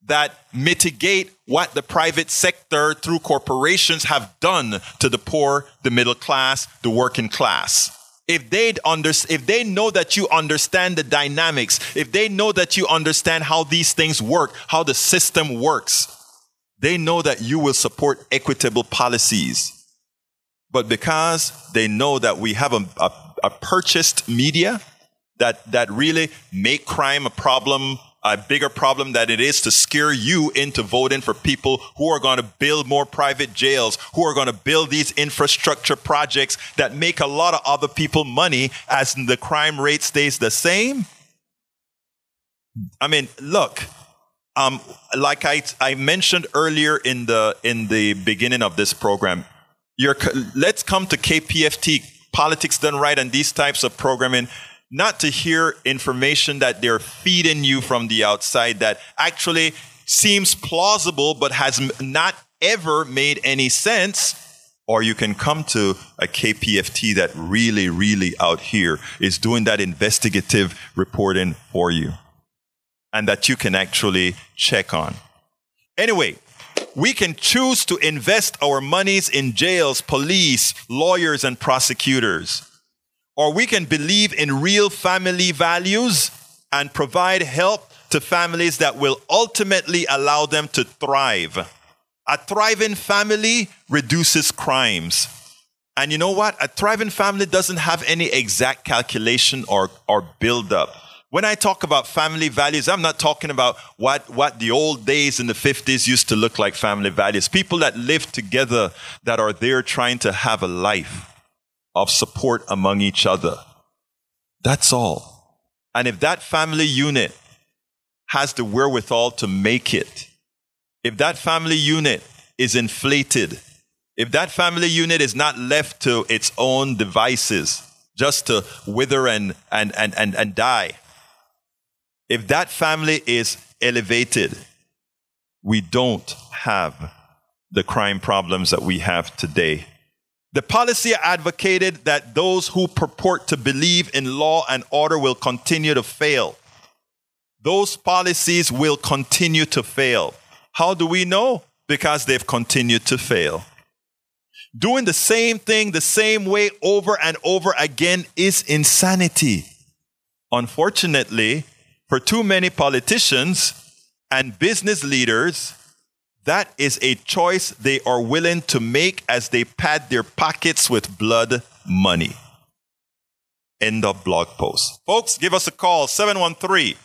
that mitigate what the private sector through corporations have done to the poor, the middle class, the working class. If they under, if they know that you understand the dynamics, if they know that you understand how these things work, how the system works, they know that you will support equitable policies. But because they know that we have a, a, a purchased media that, that really make crime a problem, a bigger problem than it is to scare you into voting for people who are going to build more private jails, who are going to build these infrastructure projects that make a lot of other people money as the crime rate stays the same. I mean, look, um, like I, I mentioned earlier in the in the beginning of this program, let's come to KPFT politics done right and these types of programming not to hear information that they're feeding you from the outside that actually seems plausible but has not ever made any sense or you can come to a KPFT that really, really out here is doing that investigative reporting for you and that you can actually check on. Anyway, we can choose to invest our monies in jails, police, lawyers, and prosecutors. Or we can believe in real family values and provide help to families that will ultimately allow them to thrive. A thriving family reduces crimes. And you know what? A thriving family doesn't have any exact calculation or, or build up. When I talk about family values, I'm not talking about what, what the old days in the 50s used to look like family values. People that live together that are there trying to have a life of support among each other. That's all. And if that family unit has the wherewithal to make it, if that family unit is inflated, if that family unit is not left to its own devices, just to wither and, and, and, and, and die, if that family is elevated, we don't have the crime problems that we have today. The policy advocated that those who purport to believe in law and order will continue to fail. Those policies will continue to fail. How do we know? Because they've continued to fail. Doing the same thing the same way over and over again is insanity. Unfortunately, for too many politicians and business leaders, that is a choice they are willing to make as they pad their pockets with blood money. End of blog post. Folks, give us a call 713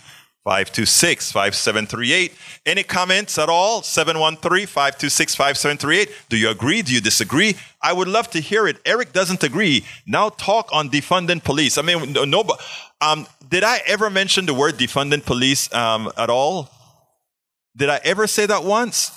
526 5738. Any comments at all? 713 526 5738. Do you agree? Do you disagree? I would love to hear it. Eric doesn't agree. Now talk on defunding police. I mean, no, um, did I ever mention the word defunding police um, at all? Did I ever say that once?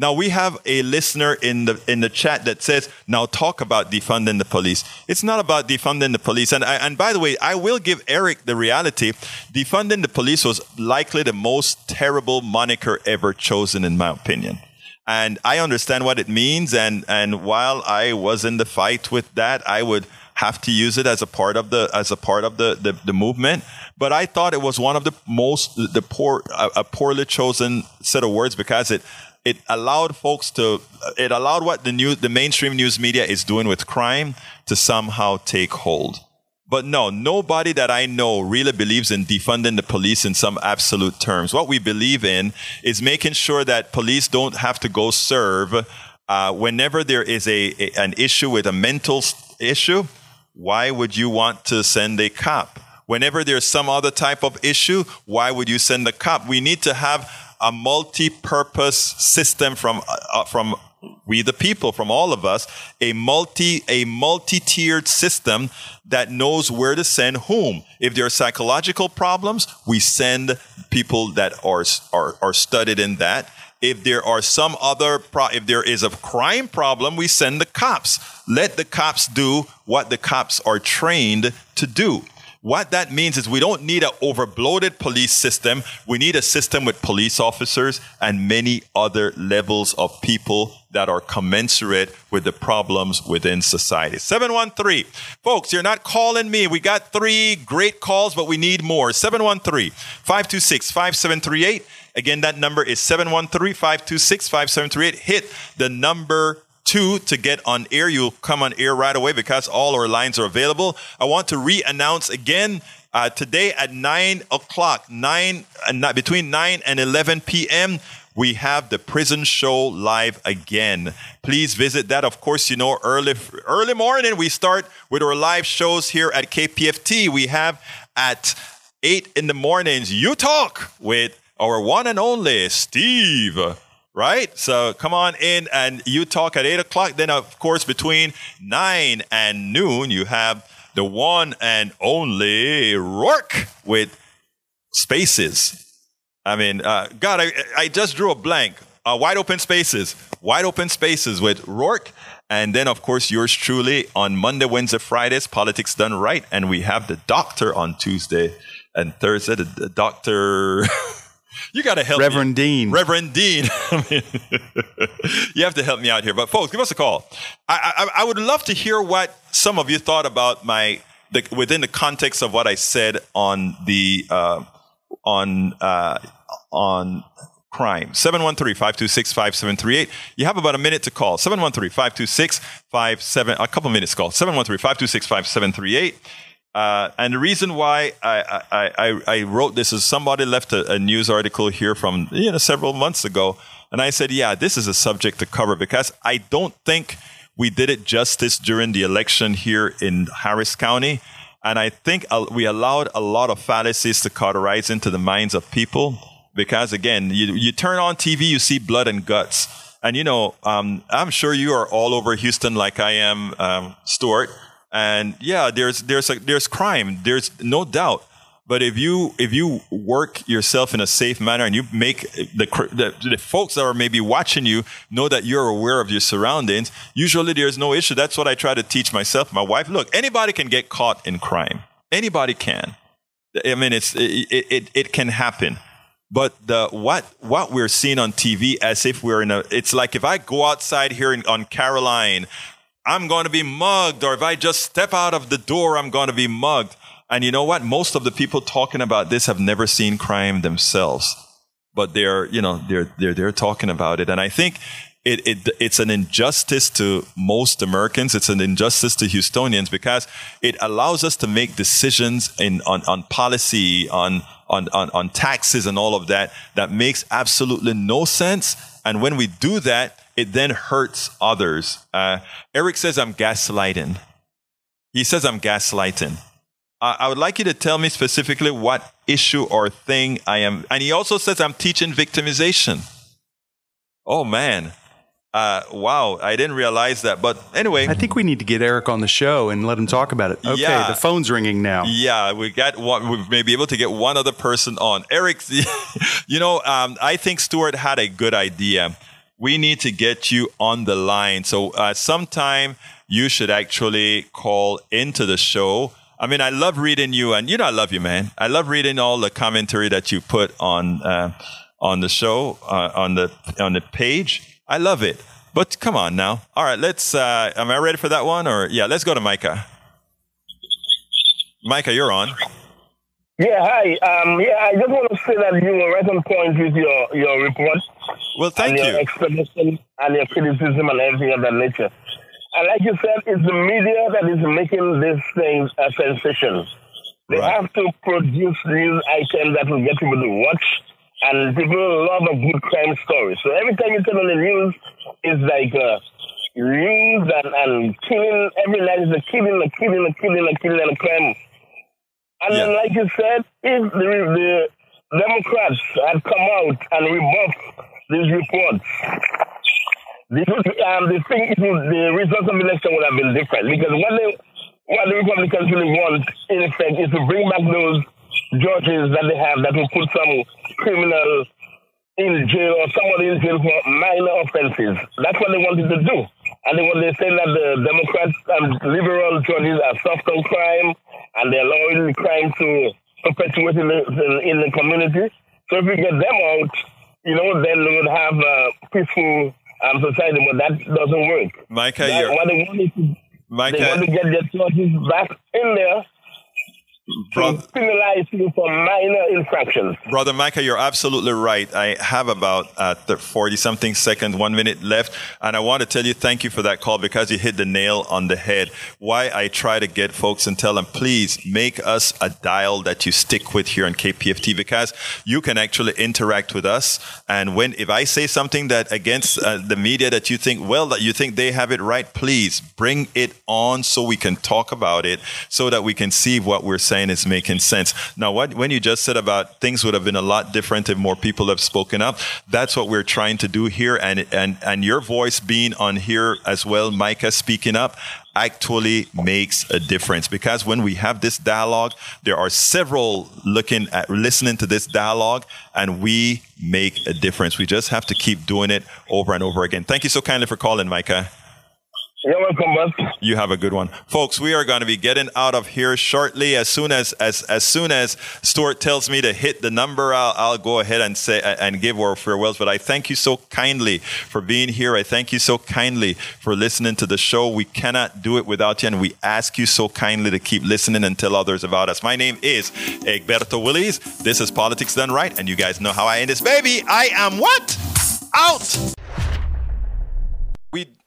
Now we have a listener in the in the chat that says, "Now talk about defunding the police." It's not about defunding the police. And I, and by the way, I will give Eric the reality: defunding the police was likely the most terrible moniker ever chosen, in my opinion. And I understand what it means. And and while I was in the fight with that, I would have to use it as a part of the as a part of the the, the movement. But I thought it was one of the most the poor a, a poorly chosen set of words because it it allowed folks to it allowed what the new the mainstream news media is doing with crime to somehow take hold. But no, nobody that I know really believes in defunding the police in some absolute terms. What we believe in is making sure that police don't have to go serve uh, whenever there is a, a an issue with a mental issue. Why would you want to send a cop? Whenever there's some other type of issue, why would you send a cop? We need to have a multi-purpose system from uh, uh, from we the people from all of us a multi a multi-tiered system that knows where to send whom. If there are psychological problems we send people that are are, are studied in that. If there are some other pro- if there is a crime problem we send the cops. Let the cops do what the cops are trained to do what that means is we don't need an overbloated police system. We need a system with police officers and many other levels of people that are commensurate with the problems within society. 713. Folks, you're not calling me. We got three great calls, but we need more. 713 526 5738. Again, that number is 713 526 5738. Hit the number two to get on air. You'll come on air right away because all our lines are available. I want to re-announce again uh, today at nine o'clock, nine uh, between nine and eleven p.m. We have the prison show live again. Please visit that. Of course, you know early early morning we start with our live shows here at KPFT. We have at eight in the mornings. You talk with our one and only Steve right? So come on in and you talk at eight o'clock. Then, of course, between nine and noon, you have the one and only Rourke with spaces. I mean, uh, God, I, I just drew a blank. Uh, wide open spaces, wide open spaces with Rourke. And then, of course, yours truly on Monday, Wednesday, Fridays, Politics Done Right. And we have the doctor on Tuesday and Thursday, the, the doctor. You got to help Reverend me. Dean. Reverend Dean. you have to help me out here. But folks, give us a call. I, I, I, would love to hear what some of you thought about my the, within the context of what I said on the uh, on uh, on crime. 713-526-5738. You have about a minute to call. 713-526-57 a couple minutes call. 713-526-5738. Uh, and the reason why I, I, I, I, wrote this is somebody left a, a, news article here from you know several months ago, and I said, yeah, this is a subject to cover because I don't think we did it justice during the election here in Harris County, and I think we allowed a lot of fallacies to cauterize into the minds of people because again, you you turn on TV, you see blood and guts, and you know um, I'm sure you are all over Houston like I am, um, Stuart and yeah, there's there's there's crime. There's no doubt. But if you if you work yourself in a safe manner and you make the, the, the folks that are maybe watching you know that you're aware of your surroundings, usually there's no issue. That's what I try to teach myself, my wife. Look, anybody can get caught in crime. Anybody can. I mean, it's it it, it can happen. But the what what we're seeing on TV as if we're in a it's like if I go outside here in, on Caroline, I'm going to be mugged, or if I just step out of the door, I'm going to be mugged. And you know what? Most of the people talking about this have never seen crime themselves, but they're you know they're they're they're talking about it. And I think it, it it's an injustice to most Americans. It's an injustice to Houstonians because it allows us to make decisions in on, on policy, on, on on on taxes, and all of that that makes absolutely no sense. And when we do that, it then hurts others. Uh, Eric says I'm gaslighting. He says I'm gaslighting. Uh, I would like you to tell me specifically what issue or thing I am. And he also says I'm teaching victimization. Oh man, uh, wow, I didn't realize that. But anyway, I think we need to get Eric on the show and let him talk about it. Okay, yeah, the phone's ringing now. Yeah, we got one. We may be able to get one other person on. Eric, you know, um, I think Stuart had a good idea. We need to get you on the line. So uh, sometime you should actually call into the show. I mean, I love reading you, and you know, I love you, man. I love reading all the commentary that you put on uh, on the show uh, on the on the page I love it. But come on now. All right, let's. Uh, am I ready for that one? Or yeah, let's go to Micah. Micah, you're on. Yeah, hi. Um, yeah, I just want to say that you were right on point with your, your report. Well, thank and you. Your explanation and your criticism and everything of that nature. And like you said, it's the media that is making these things a sensation. They right. have to produce news items that will get people to watch and people love a good crime story. So every time you turn on the news, it's like uh, news and, and killing. Every night is a killing, a killing, a killing, a killing, and a crime. And yeah. then, like you said, if the, the Democrats had come out and rebuffed these reports, the, um, the thing, is, the results of the election would have been different because what they, what the Republicans really want, in effect, is to bring back those judges that they have that will put some criminal in jail or someone in jail for minor offenses. That's what they wanted to do. And they, they say that the Democrats and liberal judges are soft on crime and they're allowing crime to perpetuate in the, in the community. So if we get them out, you know, then we would have a peaceful um, society, but that doesn't work. Micah, that, what they want, is to, Micah, they want to get their judges back in there Brother, penalize you for minor infractions. Brother Micah, you're absolutely right. I have about uh, 40 something seconds, one minute left. And I want to tell you thank you for that call because you hit the nail on the head. Why I try to get folks and tell them, please make us a dial that you stick with here on KPFT because you can actually interact with us. And when, if I say something that against uh, the media that you think, well, that you think they have it right, please bring it on so we can talk about it so that we can see what we're saying saying is making sense. Now, what, when you just said about things would have been a lot different if more people have spoken up, that's what we're trying to do here. And, and, and your voice being on here as well, Micah speaking up, actually makes a difference because when we have this dialogue, there are several looking at listening to this dialogue and we make a difference. We just have to keep doing it over and over again. Thank you so kindly for calling, Micah. You have a good one, folks. We are going to be getting out of here shortly. As soon as as as soon as Stuart tells me to hit the number, I'll, I'll go ahead and say and give our farewells. But I thank you so kindly for being here. I thank you so kindly for listening to the show. We cannot do it without you, and we ask you so kindly to keep listening and tell others about us. My name is Egberto Willies. This is Politics Done Right, and you guys know how I end this baby. I am what out